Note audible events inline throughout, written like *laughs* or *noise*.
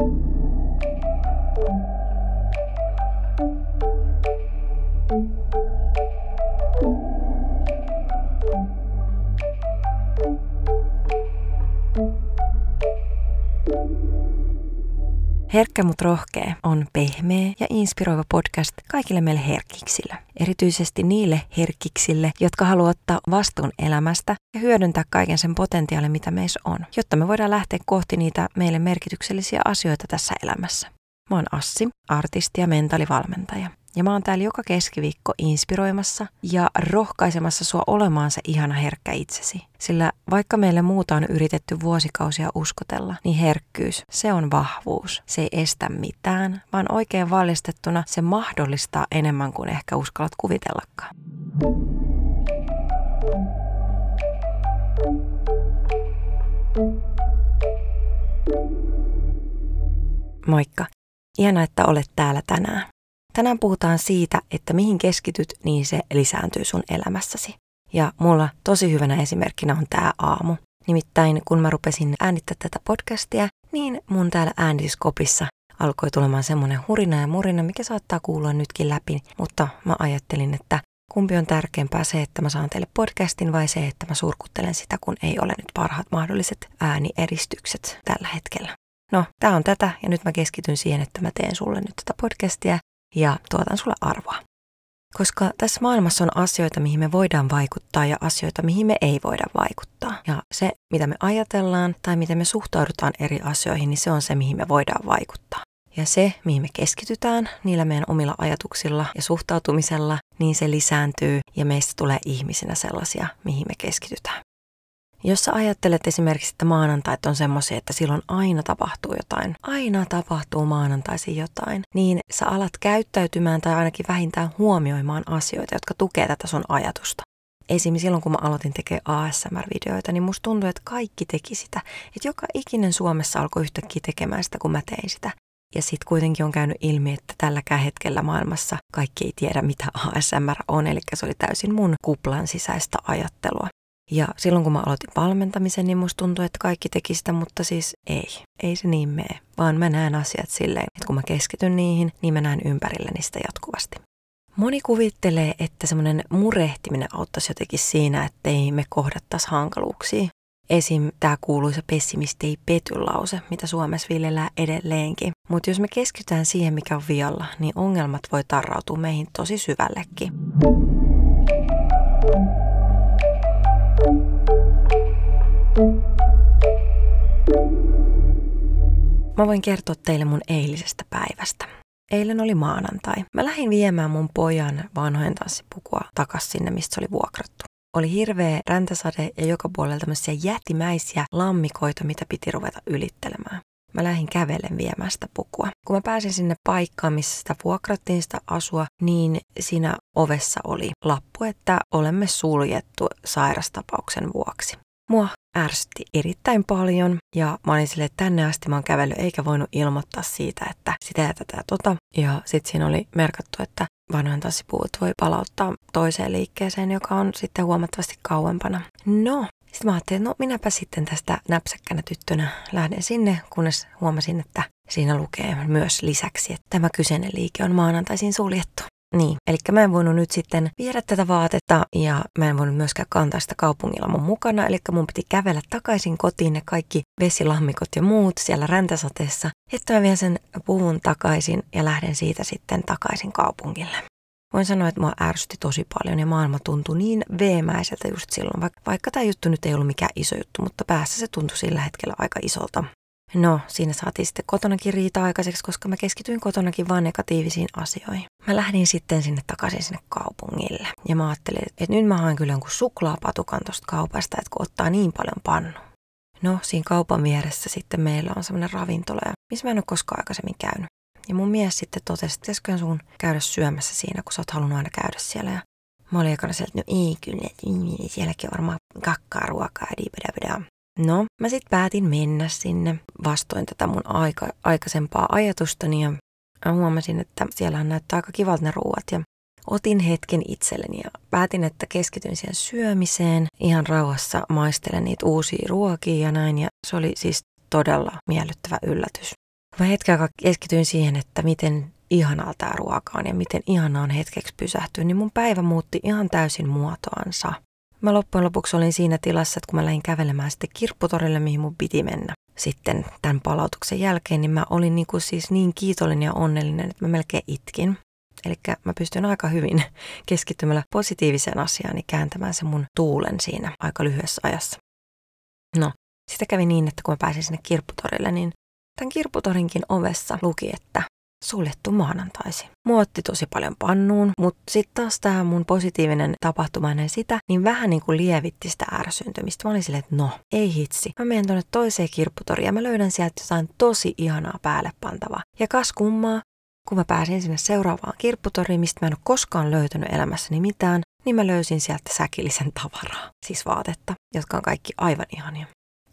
Thank you. Herkkä mut rohkea on pehmeä ja inspiroiva podcast kaikille meille herkiksille. Erityisesti niille herkiksille, jotka haluavat ottaa vastuun elämästä ja hyödyntää kaiken sen potentiaalin, mitä meissä on, jotta me voidaan lähteä kohti niitä meille merkityksellisiä asioita tässä elämässä. Mä oon Assi, artisti ja mentaalivalmentaja. Ja mä oon täällä joka keskiviikko inspiroimassa ja rohkaisemassa sua olemaan se ihana herkkä itsesi. Sillä vaikka meille muuta on yritetty vuosikausia uskotella, niin herkkyys, se on vahvuus. Se ei estä mitään, vaan oikein valistettuna se mahdollistaa enemmän kuin ehkä uskallat kuvitellakaan. Moikka! Ihanaa, että olet täällä tänään. Tänään puhutaan siitä, että mihin keskityt, niin se lisääntyy sun elämässäsi. Ja mulla tosi hyvänä esimerkkinä on tämä aamu. Nimittäin kun mä rupesin äänittää tätä podcastia, niin mun täällä äänityskopissa alkoi tulemaan semmoinen hurina ja murina, mikä saattaa kuulua nytkin läpi, mutta mä ajattelin, että kumpi on tärkeämpää se, että mä saan teille podcastin vai se, että mä surkuttelen sitä, kun ei ole nyt parhaat mahdolliset ääniedistykset tällä hetkellä. No, tää on tätä ja nyt mä keskityn siihen, että mä teen sulle nyt tätä podcastia ja tuotan sulle arvoa. Koska tässä maailmassa on asioita, mihin me voidaan vaikuttaa ja asioita, mihin me ei voida vaikuttaa. Ja se, mitä me ajatellaan tai miten me suhtaudutaan eri asioihin, niin se on se, mihin me voidaan vaikuttaa. Ja se, mihin me keskitytään niillä meidän omilla ajatuksilla ja suhtautumisella, niin se lisääntyy ja meistä tulee ihmisinä sellaisia, mihin me keskitytään. Jos sä ajattelet esimerkiksi, että maanantait on semmoisia, että silloin aina tapahtuu jotain, aina tapahtuu maanantaisin jotain, niin sä alat käyttäytymään tai ainakin vähintään huomioimaan asioita, jotka tukee tätä sun ajatusta. Esimerkiksi silloin, kun mä aloitin tekemään ASMR-videoita, niin musta tuntui, että kaikki teki sitä. Että joka ikinen Suomessa alkoi yhtäkkiä tekemään sitä, kun mä tein sitä. Ja sitten kuitenkin on käynyt ilmi, että tälläkään hetkellä maailmassa kaikki ei tiedä, mitä ASMR on, eli se oli täysin mun kuplan sisäistä ajattelua. Ja silloin kun mä aloitin valmentamisen, niin musta tuntui, että kaikki teki sitä, mutta siis ei. Ei se niin mene, vaan mä näen asiat silleen, että kun mä keskityn niihin, niin mä näen ympärillä niistä jatkuvasti. Moni kuvittelee, että semmoinen murehtiminen auttaisi jotenkin siinä, ettei me kohdattaisi hankaluuksia. Esim. tämä kuuluisa pessimisti ei pety lause, mitä Suomessa viljellään edelleenkin. Mutta jos me keskitytään siihen, mikä on vialla, niin ongelmat voi tarrautua meihin tosi syvällekin. Mä voin kertoa teille mun eilisestä päivästä. Eilen oli maanantai. Mä lähdin viemään mun pojan vanhojen tanssipukua takas sinne, mistä se oli vuokrattu. Oli hirveä räntäsade ja joka puolella tämmöisiä jättimäisiä lammikoita, mitä piti ruveta ylittelemään. Mä lähdin kävellen viemään sitä pukua. Kun mä pääsin sinne paikkaan, missä sitä vuokrattiin sitä asua, niin siinä ovessa oli lappu, että olemme suljettu sairastapauksen vuoksi. Mua ärsytti erittäin paljon ja mä olin silleen, että tänne asti mä oon kävellyt eikä voinut ilmoittaa siitä, että sitä ja tätä tota. Ja sitten siinä oli merkattu, että vanhojen tassipuut voi palauttaa toiseen liikkeeseen, joka on sitten huomattavasti kauempana. No, sitten mä ajattelin, no minäpä sitten tästä näpsäkkänä tyttönä lähden sinne, kunnes huomasin, että siinä lukee myös lisäksi, että tämä kyseinen liike on maanantaisin suljettu. Niin, eli mä en voinut nyt sitten viedä tätä vaatetta ja mä en voinut myöskään kantaa sitä kaupungilla mun mukana, eli mun piti kävellä takaisin kotiin ne kaikki vesilammikot ja muut siellä räntäsateessa, että mä vien sen puvun takaisin ja lähden siitä sitten takaisin kaupungille. Voin sanoa, että mua ärsytti tosi paljon ja maailma tuntui niin veemäiseltä just silloin, vaikka, vaikka tämä juttu nyt ei ollut mikään iso juttu, mutta päässä se tuntui sillä hetkellä aika isolta. No, siinä saatiin sitten kotonakin riita aikaiseksi, koska mä keskityin kotonakin vain negatiivisiin asioihin. Mä lähdin sitten sinne takaisin sinne kaupungille. Ja mä ajattelin, että nyt mä haen kyllä jonkun suklaapatukan tosta kaupasta, että kun ottaa niin paljon pannu. No, siinä kaupan vieressä sitten meillä on semmoinen ravintola, missä mä en ole koskaan aikaisemmin käynyt. Ja mun mies sitten totesi, että pitäisiköhän sun käydä syömässä siinä, kun sä oot halunnut aina käydä siellä. Ja mä olin ekana sieltä, että no ei kyllä, että sielläkin on varmaan kakkaa ruokaa ja No, mä sitten päätin mennä sinne vastoin tätä mun aika, aikaisempaa ajatustani ja mä huomasin, että siellä näyttää aika kivalta ne ruuat ja otin hetken itselleni ja päätin, että keskityn siihen syömiseen. Ihan rauhassa maistelen niitä uusia ruokia ja näin ja se oli siis todella miellyttävä yllätys. Mä hetken aikaa keskityin siihen, että miten ihanaa tämä ruoka on ja miten ihanaa on hetkeksi pysähtyä, niin mun päivä muutti ihan täysin muotoansa. Mä loppujen lopuksi olin siinä tilassa, että kun mä lähdin kävelemään sitten kirpputorille, mihin mun piti mennä sitten tämän palautuksen jälkeen, niin mä olin niin kuin siis niin kiitollinen ja onnellinen, että mä melkein itkin. Eli mä pystyn aika hyvin *laughs* keskittymällä positiiviseen asiaan niin kääntämään sen mun tuulen siinä aika lyhyessä ajassa. No, sitten kävi niin, että kun mä pääsin sinne kirpputorille, niin tämän kirpputorinkin ovessa luki, että suljettu maanantaisi. Muotti tosi paljon pannuun, mutta sitten taas tämä mun positiivinen tapahtuma ennen sitä, niin vähän niin kuin lievitti sitä ärsyntymistä. Mä olin silleen, että no, ei hitsi. Mä menen tuonne toiseen kirpputoriin ja mä löydän sieltä jotain tosi ihanaa päälle pantavaa. Ja kas kummaa, kun mä pääsin sinne seuraavaan kirpputoriin, mistä mä en ole koskaan löytänyt elämässäni mitään, niin mä löysin sieltä säkillisen tavaraa, siis vaatetta, jotka on kaikki aivan ihania.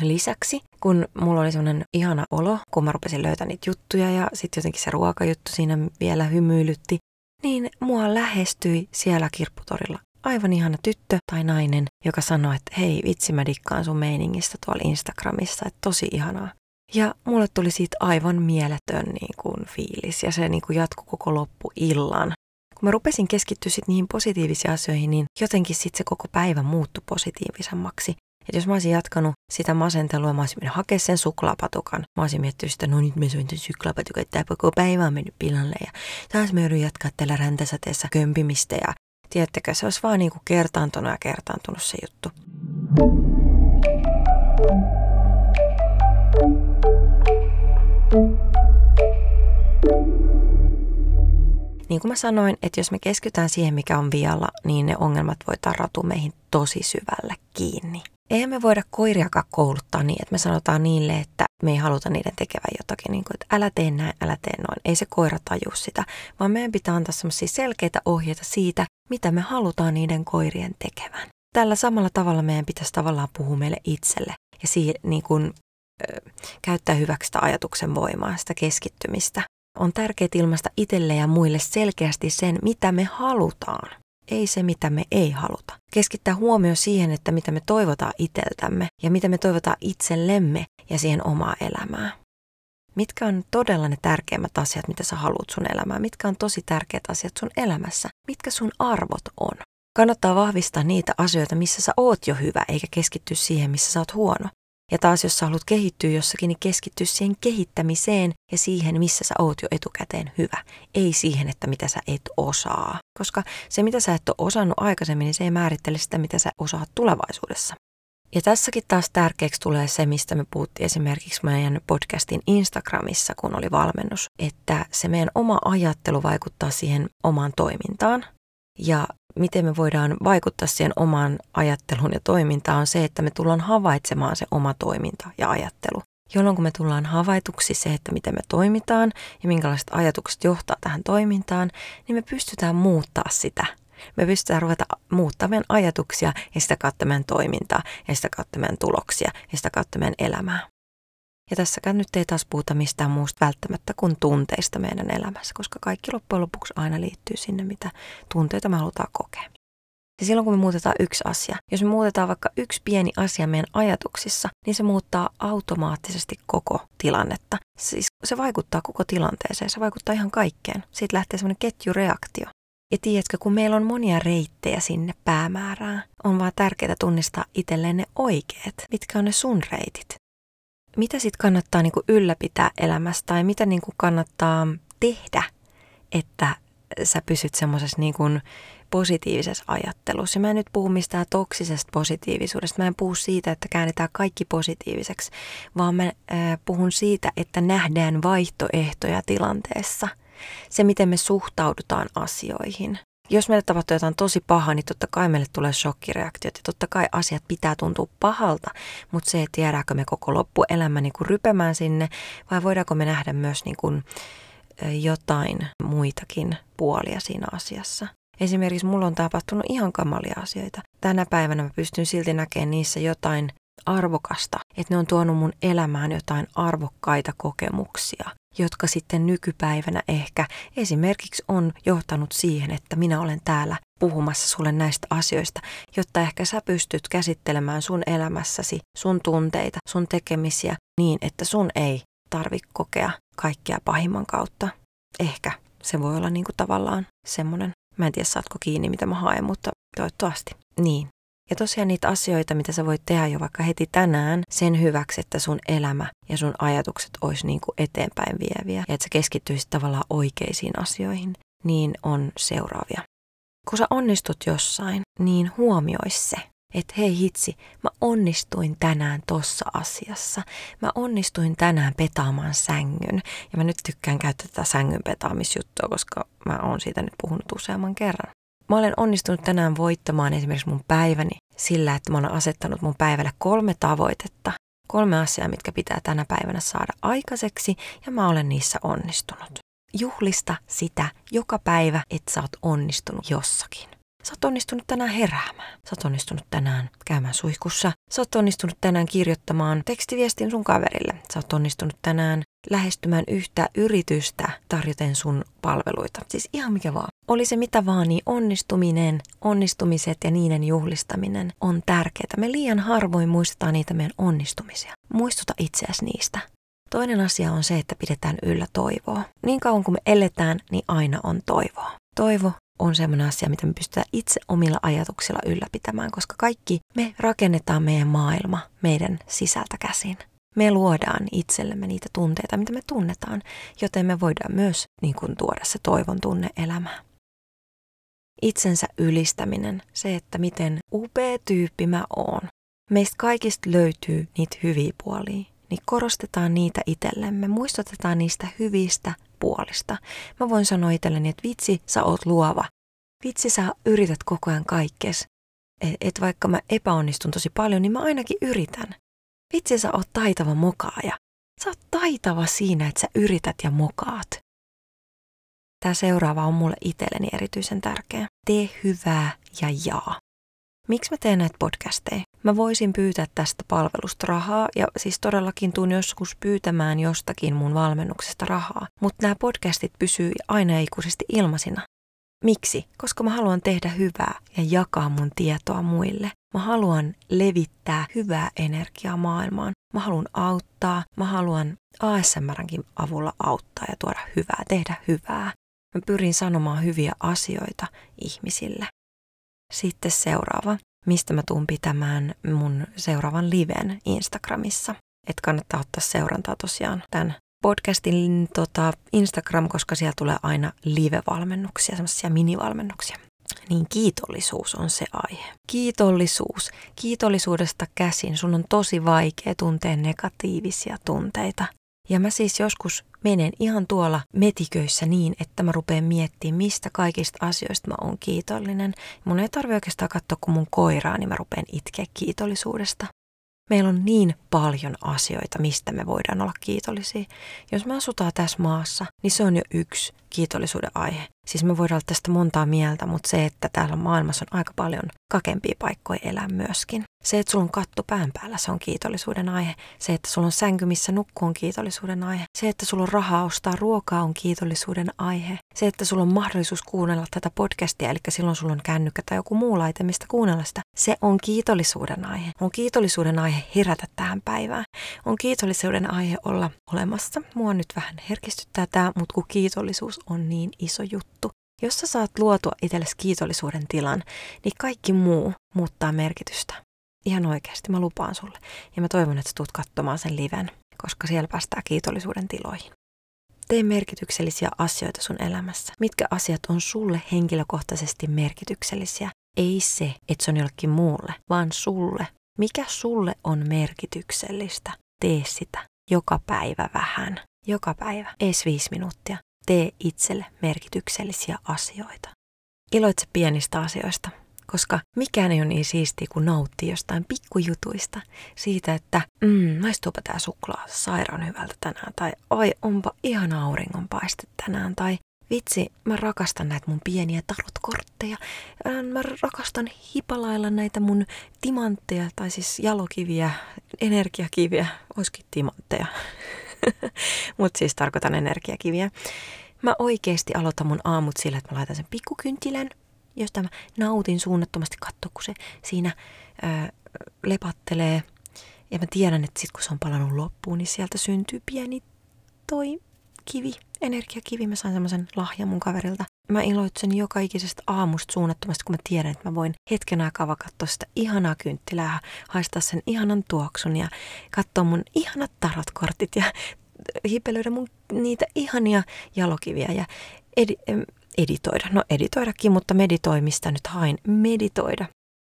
Lisäksi, kun mulla oli semmoinen ihana olo, kun mä rupesin löytämään niitä juttuja ja sitten jotenkin se ruokajuttu siinä vielä hymyilytti, niin mua lähestyi siellä kirpputorilla aivan ihana tyttö tai nainen, joka sanoi, että hei vitsi mä dikkaan sun meiningistä tuolla Instagramissa, että tosi ihanaa. Ja mulle tuli siitä aivan mieletön niin kuin, fiilis ja se niin kuin jatkui koko loppu illan. Kun mä rupesin keskittyä sit niihin positiivisiin asioihin, niin jotenkin sitten se koko päivä muuttui positiivisemmaksi. Et jos mä olisin jatkanut sitä masentelua, mä olisin mennyt hakemaan sen suklaapatukan. Mä olisin miettinyt sitä, no nyt mä söin tämän suklaapatukan, että tämä koko päivä on mennyt pilalle. Ja taas mä joudun jatkaa tällä räntäsateessa kömpimistä. Ja tiedättekö, se olisi vaan niin kuin kertaantunut ja kertaantunut se juttu. Niin kuin mä sanoin, että jos me keskitytään siihen, mikä on vialla, niin ne ongelmat voi tarrautua meihin tosi syvälle kiinni. Eihän me voida koiriakaan kouluttaa niin, että me sanotaan niille, että me ei haluta niiden tekevän jotakin, niin kuin, että älä tee näin, älä tee noin. Ei se koira taju sitä, vaan meidän pitää antaa sellaisia selkeitä ohjeita siitä, mitä me halutaan niiden koirien tekevän. Tällä samalla tavalla meidän pitäisi tavallaan puhua meille itselle ja siihen, niin kuin, ö, käyttää hyväksi sitä ajatuksen voimaa, sitä keskittymistä. On tärkeää ilmaista itselle ja muille selkeästi sen, mitä me halutaan ei se, mitä me ei haluta. Keskittää huomio siihen, että mitä me toivotaan iteltämme ja mitä me toivotaan itsellemme ja siihen omaa elämää. Mitkä on todella ne tärkeimmät asiat, mitä sä haluat sun elämään? Mitkä on tosi tärkeät asiat sun elämässä? Mitkä sun arvot on? Kannattaa vahvistaa niitä asioita, missä sä oot jo hyvä, eikä keskittyä siihen, missä sä oot huono. Ja taas jos sä haluat kehittyä jossakin, niin keskitty siihen kehittämiseen ja siihen, missä sä oot jo etukäteen hyvä. Ei siihen, että mitä sä et osaa. Koska se, mitä sä et ole osannut aikaisemmin, niin se ei määrittele sitä, mitä sä osaat tulevaisuudessa. Ja tässäkin taas tärkeäksi tulee se, mistä me puhuttiin esimerkiksi meidän podcastin Instagramissa, kun oli valmennus, että se meidän oma ajattelu vaikuttaa siihen omaan toimintaan. Ja miten me voidaan vaikuttaa siihen omaan ajatteluun ja toimintaan on se, että me tullaan havaitsemaan se oma toiminta ja ajattelu. Jolloin kun me tullaan havaituksi se, että miten me toimitaan ja minkälaiset ajatukset johtaa tähän toimintaan, niin me pystytään muuttaa sitä. Me pystytään ruveta muuttamaan ajatuksia ja sitä kautta meidän toimintaa ja sitä kautta meidän tuloksia ja sitä kautta meidän elämää. Ja tässäkään nyt ei taas puhuta mistään muusta välttämättä kuin tunteista meidän elämässä, koska kaikki loppujen lopuksi aina liittyy sinne, mitä tunteita me halutaan kokea. Ja silloin kun me muutetaan yksi asia, jos me muutetaan vaikka yksi pieni asia meidän ajatuksissa, niin se muuttaa automaattisesti koko tilannetta. Siis se vaikuttaa koko tilanteeseen, se vaikuttaa ihan kaikkeen. Siitä lähtee semmoinen ketjureaktio. Ja tiedätkö, kun meillä on monia reittejä sinne päämäärään, on vaan tärkeää tunnistaa itselleen ne oikeat, mitkä on ne sun reitit mitä sitten kannattaa niin kuin ylläpitää elämässä tai mitä niin kuin kannattaa tehdä, että sä pysyt semmoisessa niin kuin positiivisessa ajattelussa. Ja mä en nyt puhu mistään toksisesta positiivisuudesta. Mä en puhu siitä, että käännetään kaikki positiiviseksi, vaan mä puhun siitä, että nähdään vaihtoehtoja tilanteessa. Se, miten me suhtaudutaan asioihin. Jos meille tapahtuu jotain tosi pahaa, niin totta kai meille tulee shokkireaktiot ja totta kai asiat pitää tuntua pahalta, mutta se, että jäädäänkö me koko loppuelämä niin kuin rypemään sinne vai voidaanko me nähdä myös niin kuin jotain muitakin puolia siinä asiassa. Esimerkiksi mulla on tapahtunut ihan kamalia asioita. Tänä päivänä mä pystyn silti näkemään niissä jotain arvokasta, että ne on tuonut mun elämään jotain arvokkaita kokemuksia, jotka sitten nykypäivänä ehkä esimerkiksi on johtanut siihen, että minä olen täällä puhumassa sulle näistä asioista, jotta ehkä sä pystyt käsittelemään sun elämässäsi, sun tunteita, sun tekemisiä niin, että sun ei tarvi kokea kaikkea pahimman kautta. Ehkä se voi olla niin kuin tavallaan semmoinen, mä en tiedä saatko kiinni mitä mä haen, mutta toivottavasti. Niin. Ja tosiaan niitä asioita, mitä sä voit tehdä jo vaikka heti tänään sen hyväksi, että sun elämä ja sun ajatukset olisi niin kuin eteenpäin vieviä ja että sä keskittyisit tavallaan oikeisiin asioihin, niin on seuraavia. Kun sä onnistut jossain, niin huomioi se, että hei hitsi, mä onnistuin tänään tossa asiassa. Mä onnistuin tänään petaamaan sängyn. Ja mä nyt tykkään käyttää tätä sängyn petaamisjuttua, koska mä oon siitä nyt puhunut useamman kerran. Mä olen onnistunut tänään voittamaan esimerkiksi mun päiväni sillä, että mä olen asettanut mun päivälle kolme tavoitetta. Kolme asiaa, mitkä pitää tänä päivänä saada aikaiseksi ja mä olen niissä onnistunut. Juhlista sitä joka päivä, että sä oot onnistunut jossakin. Sä oot onnistunut tänään heräämään. Sä oot onnistunut tänään käymään suihkussa. Sä oot onnistunut tänään kirjoittamaan tekstiviestin sun kaverille. Sä oot onnistunut tänään lähestymään yhtä yritystä tarjoten sun palveluita. Siis ihan mikä vaan. Oli se mitä vaan, niin onnistuminen, onnistumiset ja niiden juhlistaminen on tärkeää. Me liian harvoin muistetaan niitä meidän onnistumisia. Muistuta itseäsi niistä. Toinen asia on se, että pidetään yllä toivoa. Niin kauan kuin me eletään, niin aina on toivoa. Toivo on semmoinen asia, mitä me pystytään itse omilla ajatuksilla ylläpitämään, koska kaikki me rakennetaan meidän maailma meidän sisältä käsin. Me luodaan itsellemme niitä tunteita, mitä me tunnetaan, joten me voidaan myös niin kuin, tuoda se toivon tunne elämään. Itsensä ylistäminen, se, että miten upea tyyppi mä oon. Meistä kaikista löytyy niitä hyviä puolia, niin korostetaan niitä itsellemme, muistutetaan niistä hyvistä puolista. Mä voin sanoa itselleni, että vitsi, sä oot luova. Vitsi, sä yrität koko ajan kaikkes. Et, et vaikka mä epäonnistun tosi paljon, niin mä ainakin yritän. Vitsi, sä oot taitava mokaaja. Sä oot taitava siinä, että sä yrität ja mokaat. Tämä seuraava on mulle itselleni erityisen tärkeä. Tee hyvää ja jaa. Miksi mä teen näitä podcasteja? Mä voisin pyytää tästä palvelusta rahaa ja siis todellakin tuun joskus pyytämään jostakin mun valmennuksesta rahaa, mutta nämä podcastit pysyy aina ikuisesti ilmaisina. Miksi? Koska mä haluan tehdä hyvää ja jakaa mun tietoa muille. Mä haluan levittää hyvää energiaa maailmaan. Mä haluan auttaa. Mä haluan ASMRnkin avulla auttaa ja tuoda hyvää, tehdä hyvää. Mä pyrin sanomaan hyviä asioita ihmisille. Sitten seuraava, mistä mä tuun pitämään mun seuraavan liven Instagramissa. Että kannattaa ottaa seurantaa tosiaan tämän podcastin tota, Instagram, koska siellä tulee aina live-valmennuksia, semmoisia minivalmennuksia. Niin kiitollisuus on se aihe. Kiitollisuus. Kiitollisuudesta käsin sun on tosi vaikea tuntea negatiivisia tunteita. Ja mä siis joskus menen ihan tuolla metiköissä niin, että mä rupean miettimään, mistä kaikista asioista mä oon kiitollinen. Mun ei tarvi oikeastaan katsoa kuin mun koiraa, niin mä rupean itkeä kiitollisuudesta. Meillä on niin paljon asioita, mistä me voidaan olla kiitollisia. Jos me asutaan tässä maassa, niin se on jo yksi kiitollisuuden aihe. Siis me voidaan olla tästä montaa mieltä, mutta se, että täällä maailmassa on aika paljon kakempia paikkoja elää myöskin. Se, että sulla on katto pään päällä, se on kiitollisuuden aihe. Se, että sulla on sänky, missä nukkuu, on kiitollisuuden aihe. Se, että sulla on rahaa ostaa ruokaa, on kiitollisuuden aihe. Se, että sulla on mahdollisuus kuunnella tätä podcastia, eli silloin sulla on kännykkä tai joku muu laite, mistä kuunnella sitä. Se on kiitollisuuden aihe. On kiitollisuuden aihe herätä tähän päivään. On kiitollisuuden aihe olla olemassa. Mua nyt vähän herkistyttää tämä, mutta kun kiitollisuus on niin iso juttu. Jos sä saat luotua itsellesi kiitollisuuden tilan, niin kaikki muu muuttaa merkitystä. Ihan oikeasti, mä lupaan sulle. Ja mä toivon, että sä tulet katsomaan sen liven, koska siellä päästään kiitollisuuden tiloihin. Tee merkityksellisiä asioita sun elämässä. Mitkä asiat on sulle henkilökohtaisesti merkityksellisiä? Ei se, että se on jollekin muulle, vaan sulle. Mikä sulle on merkityksellistä? Tee sitä joka päivä vähän. Joka päivä, ees viisi minuuttia. Tee itselle merkityksellisiä asioita. Iloitse pienistä asioista koska mikään ei ole niin siistiä kuin nauttia jostain pikkujutuista. Siitä, että mm, maistuupa tämä suklaa sairaan hyvältä tänään, tai oi, onpa ihan auringonpaiste tänään, tai vitsi, mä rakastan näitä mun pieniä tarotkortteja. Mä rakastan hipalailla näitä mun timantteja, tai siis jalokiviä, energiakiviä, oiskin timantteja. *laughs* Mutta siis tarkoitan energiakiviä. Mä oikeasti aloitan mun aamut sillä, että mä laitan sen pikkukynttilän josta mä nautin suunnattomasti katsoa, kun se siinä ää, lepattelee. Ja mä tiedän, että sit kun se on palannut loppuun, niin sieltä syntyy pieni toi kivi, energiakivi. Mä sain semmoisen lahjan mun kaverilta. Mä iloitsen joka ikisestä aamusta suunnattomasti, kun mä tiedän, että mä voin hetken aikaa vaan katsoa sitä ihanaa kynttilää, haistaa sen ihanan tuoksun ja katsoa mun ihanat tarotkortit ja hipelöidä mun niitä ihania jalokiviä ja edi- editoida. No editoidakin, mutta meditoimista nyt hain. Meditoida.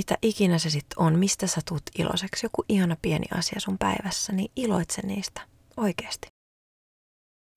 Mitä ikinä se sitten on, mistä sä tuut iloiseksi, joku ihana pieni asia sun päivässä, niin iloitse niistä oikeasti.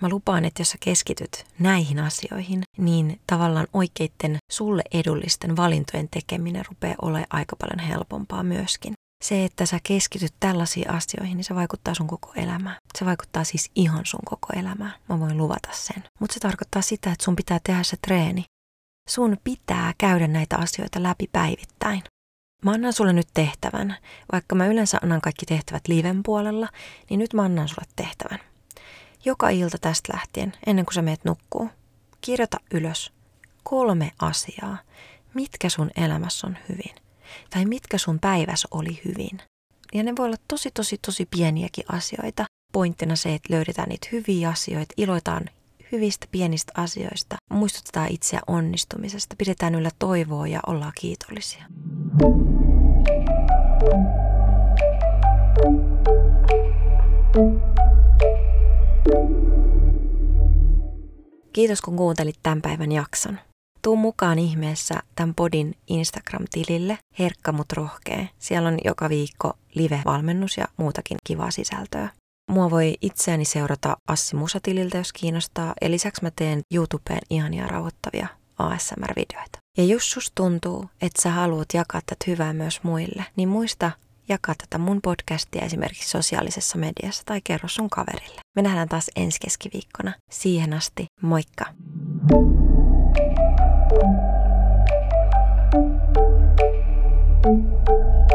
Mä lupaan, että jos sä keskityt näihin asioihin, niin tavallaan oikeitten sulle edullisten valintojen tekeminen rupeaa olemaan aika paljon helpompaa myöskin. Se, että sä keskityt tällaisiin asioihin, niin se vaikuttaa sun koko elämään. Se vaikuttaa siis ihan sun koko elämään. Mä voin luvata sen. Mutta se tarkoittaa sitä, että sun pitää tehdä se treeni. Sun pitää käydä näitä asioita läpi päivittäin. Mä annan sulle nyt tehtävän. Vaikka mä yleensä annan kaikki tehtävät liven puolella, niin nyt mä annan sulle tehtävän. Joka ilta tästä lähtien, ennen kuin sä meet nukkuu, kirjoita ylös kolme asiaa, mitkä sun elämässä on hyvin. Tai mitkä sun päiväs oli hyvin. Ja ne voi olla tosi, tosi, tosi pieniäkin asioita. Pointtina se, että löydetään niitä hyviä asioita, iloitaan hyvistä pienistä asioista, muistutetaan itseä onnistumisesta, pidetään yllä toivoa ja ollaan kiitollisia. Kiitos kun kuuntelit tämän päivän jakson. Tuu mukaan ihmeessä tämän podin Instagram-tilille Herkka mut rohkee. Siellä on joka viikko live-valmennus ja muutakin kivaa sisältöä. Mua voi itseäni seurata Assi Musatililtä, jos kiinnostaa. Ja lisäksi mä teen YouTubeen ihania rauhoittavia ASMR-videoita. Ja jos sus tuntuu, että sä haluat jakaa tätä hyvää myös muille, niin muista jakaa tätä mun podcastia esimerkiksi sosiaalisessa mediassa tai kerro sun kaverille. Me nähdään taas ensi keskiviikkona. Siihen asti, moikka! thank you Thank you.